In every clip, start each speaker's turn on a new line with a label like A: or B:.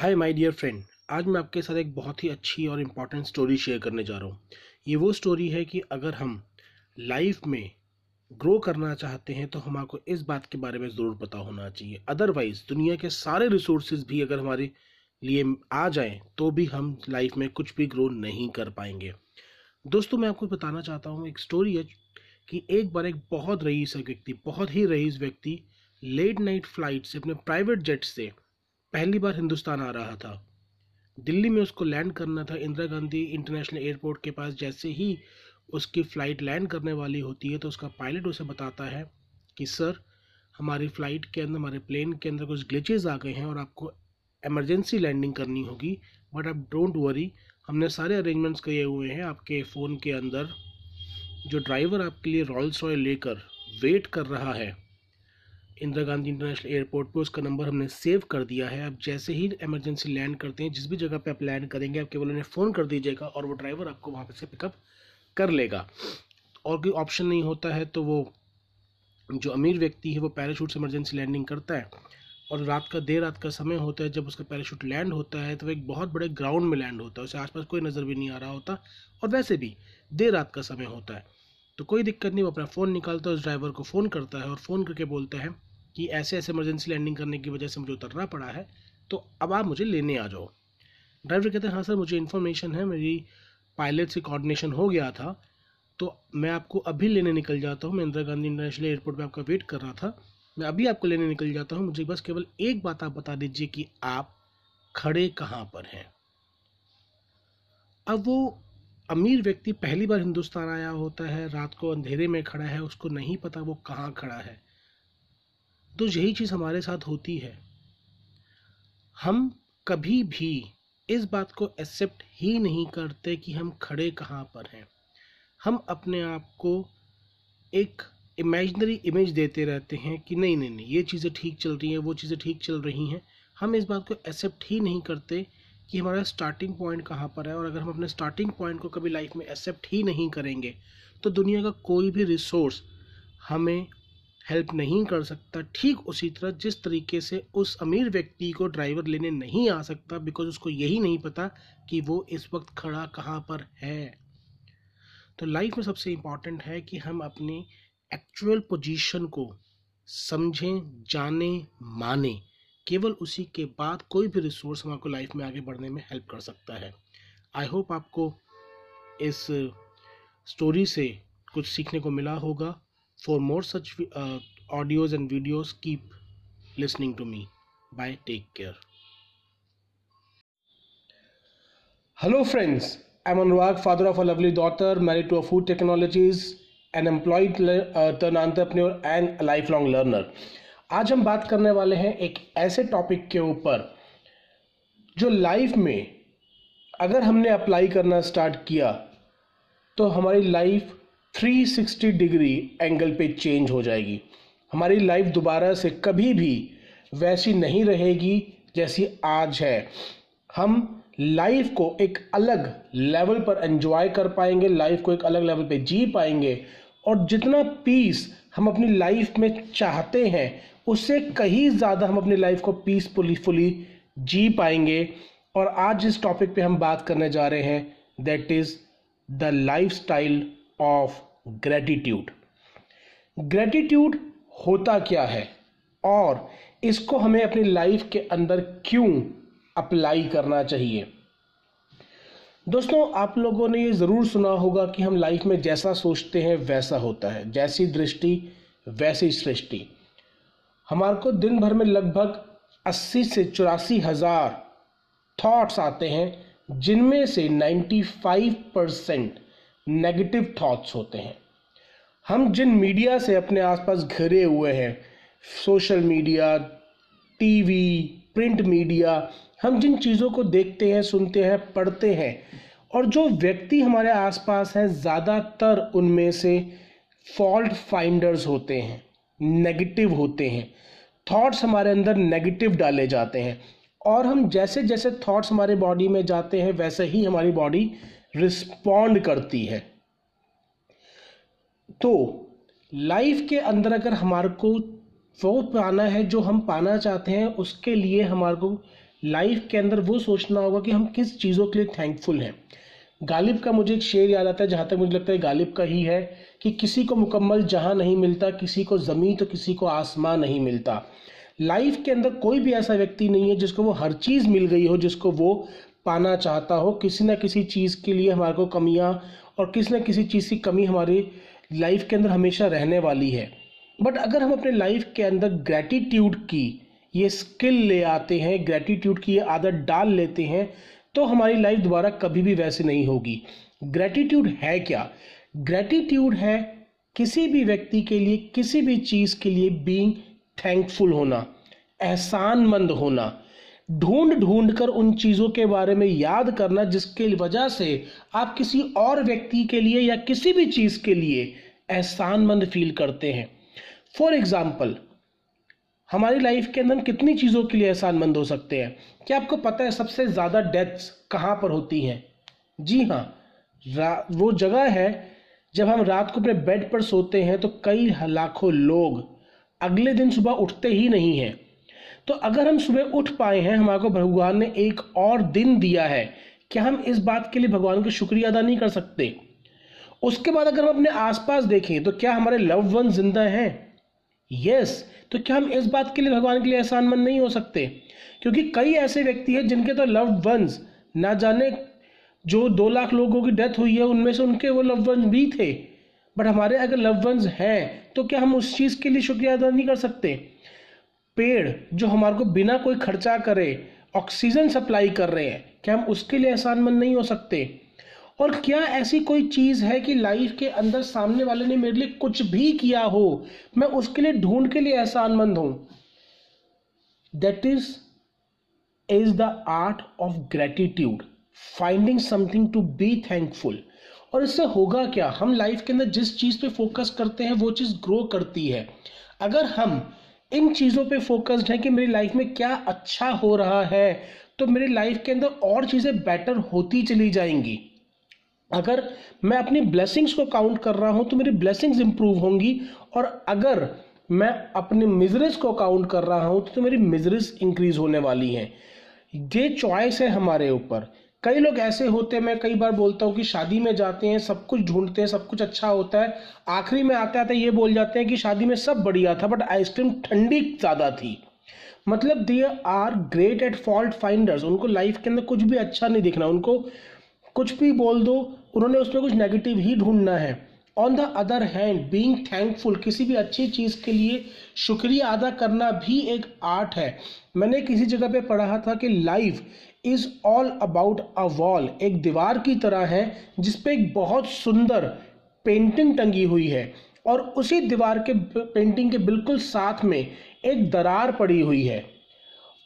A: Hi my dear friend आज मैं आपके साथ एक बहुत ही अच्छी और इंपॉर्टेंट स्टोरी शेयर करने जा रहा हूँ। ये वो स्टोरी है कि अगर हम लाइफ में ग्रो करना चाहते हैं तो हमको इस बात के बारे में ज़रूर पता होना चाहिए। अदरवाइज़ दुनिया के सारे रिसोर्सेज भी अगर हमारे लिए आ जाएँ तो भी हम लाइफ में कुछ भी ग्रो नहीं कर पाएँगे। दोस्तों, मैं आपको बताना चाहता हूँ, एक स्टोरी है कि एक बार एक बहुत रईस व्यक्ति, बहुत ही रईस व्यक्ति लेट नाइट फ़्लाइट से, अपने प्राइवेट जेट से पहली बार हिंदुस्तान आ रहा था। दिल्ली में उसको लैंड करना था। इंदिरा गांधी इंटरनेशनल एयरपोर्ट के पास जैसे ही उसकी फ़्लाइट लैंड करने वाली होती है तो उसका पायलट उसे बताता है कि, सर, हमारी फ़्लाइट के अंदर, हमारे प्लेन के अंदर कुछ ग्लिचेज आ गए हैं और आपको एमरजेंसी लैंडिंग करनी होगी। बट आप डोंट वरी हमने सारे अरेंजमेंट्स किए हुए हैं। आपके फ़ोन के अंदर जो ड्राइवर आपके लिए रॉयल्स रॉयल लेकर वेट कर रहा है इंदिरा गांधी इंटरनेशनल एयरपोर्ट पे उसका नंबर हमने सेव कर दिया है। आप जैसे ही इमरजेंसी लैंड करते हैं, जिस भी जगह पे आप लैंड करेंगे, आप केवल उन्हें फ़ोन कर दीजिएगा और वो ड्राइवर आपको वहाँ पे से पिकअप कर लेगा। और कोई ऑप्शन नहीं होता है तो वो जो अमीर व्यक्ति है, वो पैराशूट से इमरजेंसी लैंडिंग करता है। और रात का, देर रात का समय होता है, जब उसका पैराशूट लैंड होता है तो एक बहुत बड़े ग्राउंड में लैंड होता है। उसे आसपास कोई नज़र भी नहीं आ रहा होता और वैसे भी देर रात का समय होता है। तो कोई दिक्कत नहीं, वो अपना फ़ोन निकालता है, उस ड्राइवर को फ़ोन करता है और फ़ोन करके बोलता है कि ऐसे ऐसे इमरजेंसी लैंडिंग करने की वजह से मुझे उतरना पड़ा है तो अब आप मुझे लेने आ जाओ। ड्राइवर कहते हैं हाँ सर, मुझे इन्फॉर्मेशन है, मेरी पायलट से कोऑर्डिनेशन हो गया था तो मैं आपको अभी लेने निकल जाता हूँ। मैं इंदिरा गांधी इंटरनेशनल एयरपोर्ट पर आपका वेट कर रहा था। मैं अभी आपको लेने निकल जाता हूँ। मुझे बस केवल एक बात आप बता दीजिए कि आप खड़े कहाँ पर हैं? अब वो अमीर व्यक्ति पहली बार हिंदुस्तान आया होता है, रात को अंधेरे में खड़ा है, उसको नहीं पता वो कहाँ खड़ा है। तो यही चीज़ हमारे साथ होती है। हम कभी भी इस बात को एक्सेप्ट ही नहीं करते कि हम खड़े कहाँ पर हैं। हम अपने आप को एक इमेजनरी इमेज देते रहते हैं कि नहीं नहीं नहीं, ये चीज़ें ठीक चल रही हैं, वो चीज़ें ठीक चल रही हैं। हम इस बात को एक्सेप्ट ही नहीं करते कि हमारा स्टार्टिंग पॉइंट कहाँ पर है और अगर हम अपने स्टार्टिंग पॉइंट को कभी लाइफ में एक्सेप्ट ही नहीं करेंगे तो दुनिया का कोई भी रिसोर्स हमें हेल्प नहीं कर सकता, ठीक उसी तरह जिस तरीके से उस अमीर व्यक्ति को ड्राइवर लेने नहीं आ सकता बिकॉज़ उसको यही नहीं पता कि वो इस वक्त खड़ा कहाँ पर है। तो लाइफ में सबसे इंपॉर्टेंट है कि हम अपनी एक्चुअल पोजीशन को समझें, जाने, माने। केवल उसी के बाद कोई भी रिसोर्स हमारे लाइफ में आगे बढ़ने में हेल्प कर सकता है। आई होप आपको इस स्टोरी से कुछ सीखने को मिला होगा। For more such uh, audios and videos, keep listening to me. Bye. Take care. Hello, friends. I'm Anurag, father of a lovely daughter, married to a food technologies, an employed uh, turn entrepreneur and a lifelong learner. आज हम बात करने वाले हैं एक ऐसे topic के ऊपर जो लाइफ में अगर हमने अप्लाई करना स्टार्ट किया तो हमारी लाइफ 360 डिग्री एंगल पे चेंज हो जाएगी। हमारी लाइफ दोबारा से कभी भी वैसी नहीं रहेगी जैसी आज है। हम लाइफ को एक अलग लेवल पर एंजॉय कर पाएँगे लाइफ को एक अलग लेवल पे जी पाएँगे और जितना पीस हम अपनी लाइफ में चाहते हैं, उससे कहीं ज़्यादा हम अपनी लाइफ को पीसफुली फुली जी पाएँगे। और आज जिस टॉपिक पे हम बात करने जा रहे हैं that is the lifestyle of gratitude gratitude होता क्या है? और इसको हमें अपनी लाइफ के अंदर क्यों अप्लाई करना चाहिए? दोस्तों, आप लोगों ने ये ज़रूर सुना होगा कि हम लाइफ में जैसा सोचते हैं, वैसा होता है। जैसी दृष्टि, वैसी सृष्टि। हमारे को दिन भर में लगभग अस्सी से चौरासी हज़ार थॉट्स आते हैं, जिनमें से 95 परसेंट नेगेटिव थॉट्स होते हैं। हम जिन मीडिया से अपने आसपास घिरे हुए हैं social media TV print media हम जिन चीज़ों को देखते हैं, सुनते हैं, पढ़ते हैं, और जो व्यक्ति हमारे आसपास हैं, ज़्यादातर उनमें से फॉल्ट फाइंडर्स होते हैं नेगेटिव होते हैं। थॉट्स हमारे अंदर नेगेटिव डाले जाते हैं, और हम जैसे जैसे थॉट्स हमारे बॉडी में जाते हैं, वैसे ही हमारी बॉडी रिस्पॉन्ड करती है। तो लाइफ के अंदर अगर हमारे को वो पाना है जो हम पाना चाहते हैं, उसके लिए हमारे को लाइफ के अंदर वो सोचना होगा कि हम किस चीज़ों के लिए थैंकफुल हैं। गालिब का मुझे एक शेर याद आता है, जहाँ तक मुझे लगता है गालिब का ही है कि किसी को मुकम्मल जहाँ नहीं मिलता, किसी को ज़मीन तो किसी को आसमान नहीं मिलता। लाइफ के अंदर कोई भी ऐसा व्यक्ति नहीं है जिसको वो हर चीज़ मिल गई हो, जिसको वो पाना चाहता हो, किसी ना किसी चीज़ के लिए हमारे को कमियाँ और किसी न किसी चीज़ की कमी हमारी लाइफ के अंदर हमेशा रहने वाली है। बट अगर हम अपने लाइफ के अंदर ग्रैटिट्यूड की ये स्किल ले आते हैं ग्रेटिट्यूड की ये आदत डाल लेते हैं तो हमारी लाइफ दोबारा कभी भी वैसे नहीं होगी। ग्रैटिट्यूड है क्या? ग्रैटिट्यूड है किसी भी व्यक्ति के लिए, किसी भी चीज़ के लिए बीइंग थैंकफुल होना, एहसानमंद होना। ढूंढ ढूंढ कर उन चीज़ों के बारे में याद करना जिसके वजह से आप किसी और व्यक्ति के लिए या किसी भी चीज़ के लिए एहसानमंद फील करते हैं। फॉर एग्ज़ाम्पल हमारी लाइफ के अंदर कितनी चीज़ों के लिए एहसानमंद हो सकते हैं? क्या आपको पता है सबसे ज़्यादा डेथ्स कहाँ पर होती हैं? जी हाँ वो जगह है जब हम रात को अपने बेड पर सोते हैं तो कई लाखों लोग अगले दिन सुबह उठते ही नहीं हैं। तो अगर हम सुबह उठ पाए हैं, हमारे को भगवान ने एक और दिन दिया है, क्या हम इस बात के लिए भगवान का शुक्रिया अदा नहीं कर सकते? उसके बाद अगर हम अपने आसपास देखें तो क्या हमारे लव वन ज़िंदा हैं? यस तो क्या हम इस बात के लिए भगवान के लिए एहसानमंद नहीं हो सकते? क्योंकि कई ऐसे व्यक्ति हैं, जिनके तो लव वंस ना जाने जो दो लाख लोगों की डेथ हुई है, उनमें से उनके वो लव वंस भी थे। बट हमारे अगर लव वंस हैं तो क्या हम उस चीज़ के लिए शुक्रिया अदा नहीं कर सकते? पेड़ जो हमारे को बिना कोई खर्चा करे ऑक्सीजन सप्लाई कर रहे हैं, क्या हम उसके लिए एहसानमंद नहीं हो सकते? और क्या ऐसी कोई चीज़ है कि लाइफ के अंदर सामने वाले ने मेरे लिए कुछ भी किया हो, मैं उसके लिए ढूंढ के लिए एहसानमंद हूँ? That is is the art of gratitude finding something to be thankful और इससे होगा क्या? हम लाइफ के अंदर जिस चीज़ पे फोकस करते हैं, वो चीज़ ग्रो करती है। अगर हम इन चीज़ों पे फोकस्ड हैं कि मेरी लाइफ में क्या अच्छा हो रहा है तो मेरी लाइफ के अंदर और चीज़ें बेटर होती चली जाएँगी। अगर मैं अपनी ब्लेसिंग्स को काउंट कर रहा हूँ तो मेरी ब्लेसिंग्स इंप्रूव होंगी, और अगर मैं अपनी मिजरेस को काउंट कर रहा हूँ तो मेरी मिजरेस इंक्रीज होने वाली हैं। ये चॉइस है हमारे ऊपर। कई लोग ऐसे होते हैं, मैं कई बार बोलता हूँ कि शादी में जाते हैं, सब कुछ ढूंढते हैं, सब कुछ अच्छा होता है। आखिरी में आते आते ये बोल जाते हैं कि शादी में सब बढ़िया था बट आइसक्रीम ठंडी ज़्यादा थी। मतलब they are great at fault finders उनको लाइफ के अंदर कुछ भी अच्छा नहीं दिखना। उनको कुछ भी बोल दो, उन्होंने उसमें कुछ नेगेटिव ही ढूंढना है। On the other hand being thankful किसी भी अच्छी चीज़ के लिए शुक्रिया अदा करना भी एक आर्ट है। मैंने किसी जगह पे पढ़ा था कि life is all about a wall एक दीवार की तरह है जिसपे एक बहुत सुंदर पेंटिंग टंगी हुई है। और उसी दीवार के पेंटिंग के बिल्कुल साथ में एक दरार पड़ी हुई है।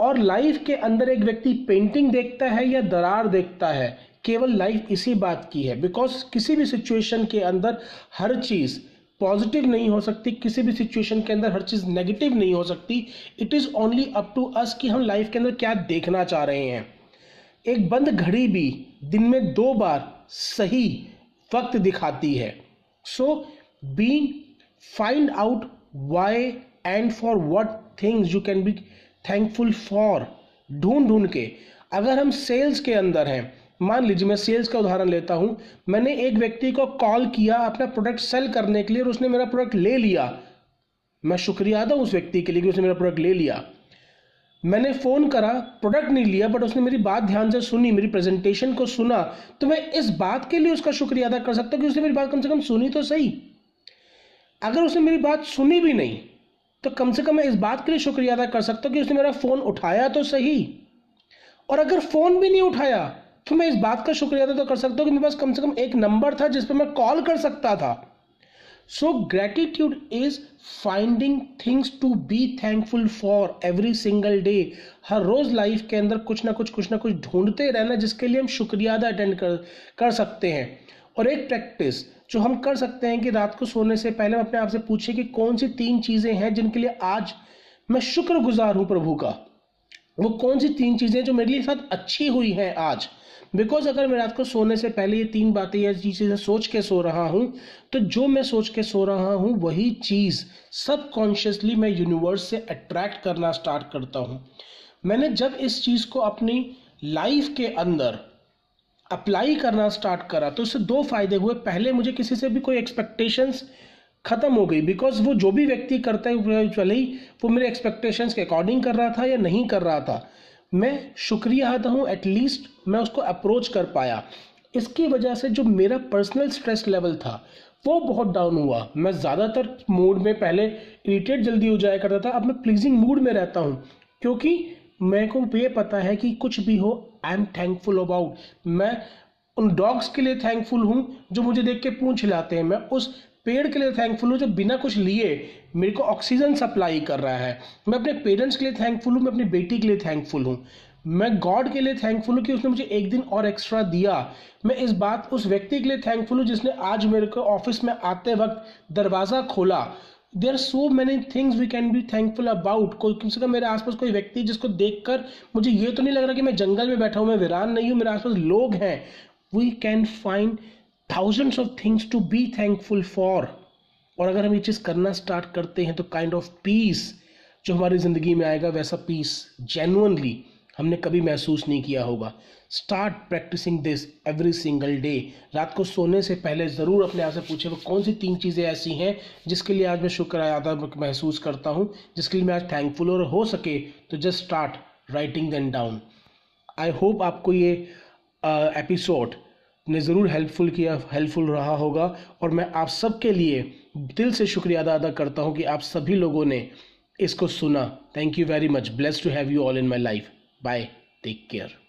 A: और लाइफ के अंदर एक व्यक्ति पेंटिंग देखता है या दरार देखता है केवल लाइफ इसी बात की है। बिकॉज़ किसी भी सिचुएशन के अंदर हर चीज़ पॉजिटिव नहीं हो सकती, किसी भी सिचुएशन के अंदर हर चीज़ नेगेटिव नहीं हो सकती। It is only up to us कि हम लाइफ के अंदर क्या देखना चाह रहे हैं। एक बंद घड़ी भी दिन में दो बार सही वक्त दिखाती है। So be find out why and for what things you can be thankful for ढूंढ ढूंढ के, अगर हम सेल्स के अंदर हैं मान लीजिए मैं सेल्स का उदाहरण लेता हूँ। मैंने एक व्यक्ति को कॉल किया अपना प्रोडक्ट सेल करने के लिए और उसने मेरा प्रोडक्ट ले लिया। मैं शुक्रिया अदा उस व्यक्ति के लिए कि उसने मेरा प्रोडक्ट ले लिया। मैंने फ़ोन करा प्रोडक्ट नहीं लिया बट उसने मेरी बात ध्यान से सुनी, मेरी प्रेजेंटेशन को सुना। तो मैं इस बात के लिए उसका शुक्रिया अदा कर सकता हूँ कि उसने मेरी बात कम से कम सुनी तो सही। अगर उसने मेरी बात सुनी भी नहीं तो कम से कम मैं इस बात के लिए शुक्रिया अदा कर सकता हूँ कि उसने मेरा फ़ोन उठाया तो सही। और अगर फ़ोन भी नहीं उठाया तो मैं इस बात का शुक्रिया अदा तो कर सकता हूँ कि मेरे पास कम से कम एक नंबर था जिस पर मैं कॉल कर सकता था। So gratitude is finding things to be thankful for every single day हर रोज लाइफ के अंदर कुछ ना कुछ कुछ ना कुछ ढूंढते रहना जिसके लिए हम शुक्रिया अदा अटेंड कर कर सकते हैं। और एक प्रैक्टिस जो हम कर सकते हैं कि रात को सोने से पहले हम अपने आप से पूछे कि कौन सी तीन चीज़ें हैं जिनके लिए आज मैं शुक्रगुजार हूँ प्रभु का। वो कौन सी तीन चीज़ें जो मेरे लिए साथ अच्छी हुई हैं आज? बिकॉज़ अगर मैं रात को सोने से पहले ये तीन बातें या चीज़ें सोच के सो रहा हूँ तो जो मैं सोच के सो रहा हूँ, वही चीज़ सबकॉन्शियसली मैं यूनिवर्स से अट्रैक्ट करना स्टार्ट करता हूँ। मैंने जब इस चीज़ को अपनी लाइफ के अंदर अप्लाई करना स्टार्ट करा तो उससे दो फ़ायदे हुए। पहले मुझे किसी से भी कोई एक्सपेक्टेशंस खत्म हो गई। बिकॉज़ वो जो भी व्यक्ति करता है चले ही वो मेरे एक्सपेक्टेशंस के अकॉर्डिंग कर रहा था या नहीं कर रहा था। मैं शुक्रिया अदा हूँ एटलीस्ट मैं उसको अप्रोच कर पाया। इसकी वजह से जो मेरा पर्सनल स्ट्रेस लेवल था, वो बहुत डाउन हुआ। मैं ज़्यादातर मूड में पहले इरीटेट जल्दी हो जाया करता था। अब मैं प्लीजिंग मूड में रहता हूँ, क्योंकि मेरे को ये पता है कि कुछ भी हो आई एम थैंकफुल अबाउट मैं उन डॉग्स के लिए थैंकफुल हूँ, जो मुझे देख के पूछ लाते हैं। मैं उस पेड़ के लिए थैंकफुल हूँ, जो बिना कुछ लिए मेरे को ऑक्सीजन सप्लाई कर रहा है। मैं अपने पेरेंट्स के लिए थैंकफुल हूँ, मैं अपनी बेटी के लिए थैंकफुल हूँ। मैं गॉड के लिए थैंकफुल हूँ कि उसने मुझे एक दिन और एक्स्ट्रा दिया। मैं इस बात, उस व्यक्ति के लिए थैंकफुल हूँ, जिसने आज मेरे को ऑफ़िस में आते वक्त दरवाज़ा खोला। There are so many things we can be thankful about कोई, कम से कम मेरे आसपास कोई व्यक्ति जिसको देखकर मुझे ये तो नहीं लग रहा कि मैं जंगल में बैठा हूँ, मैं वीरान नहीं हूँ, मेरे आसपास लोग हैं। We can find thousands of things to be thankful for और अगर हम ये चीज़ करना स्टार्ट करते हैं तो काइंड ऑफ़ पीस जो हमारी ज़िंदगी में आएगा वैसा पीस जेनुअनली हमने कभी महसूस नहीं किया होगा। Start practising this every single day रात को सोने से पहले ज़रूर अपने आप से पूछे वो कौन सी तीन चीज़ें ऐसी हैं जिसके लिए आज मैं शुक्र अदा महसूस करता हूँ जिसके लिए मैं आज थैंकफुल और हो सके तो just start writing then down I hope आपको ये एपिसोड uh, ने ज़रूर हेल्पफुल किया हेल्पफुल रहा होगा। और मैं आप सबके लिए दिल से शुक्रिया अदा अदा करता हूँ कि आप सभी लोगों ने इसको सुना। Thank you very much bless to have you all in my life bye take care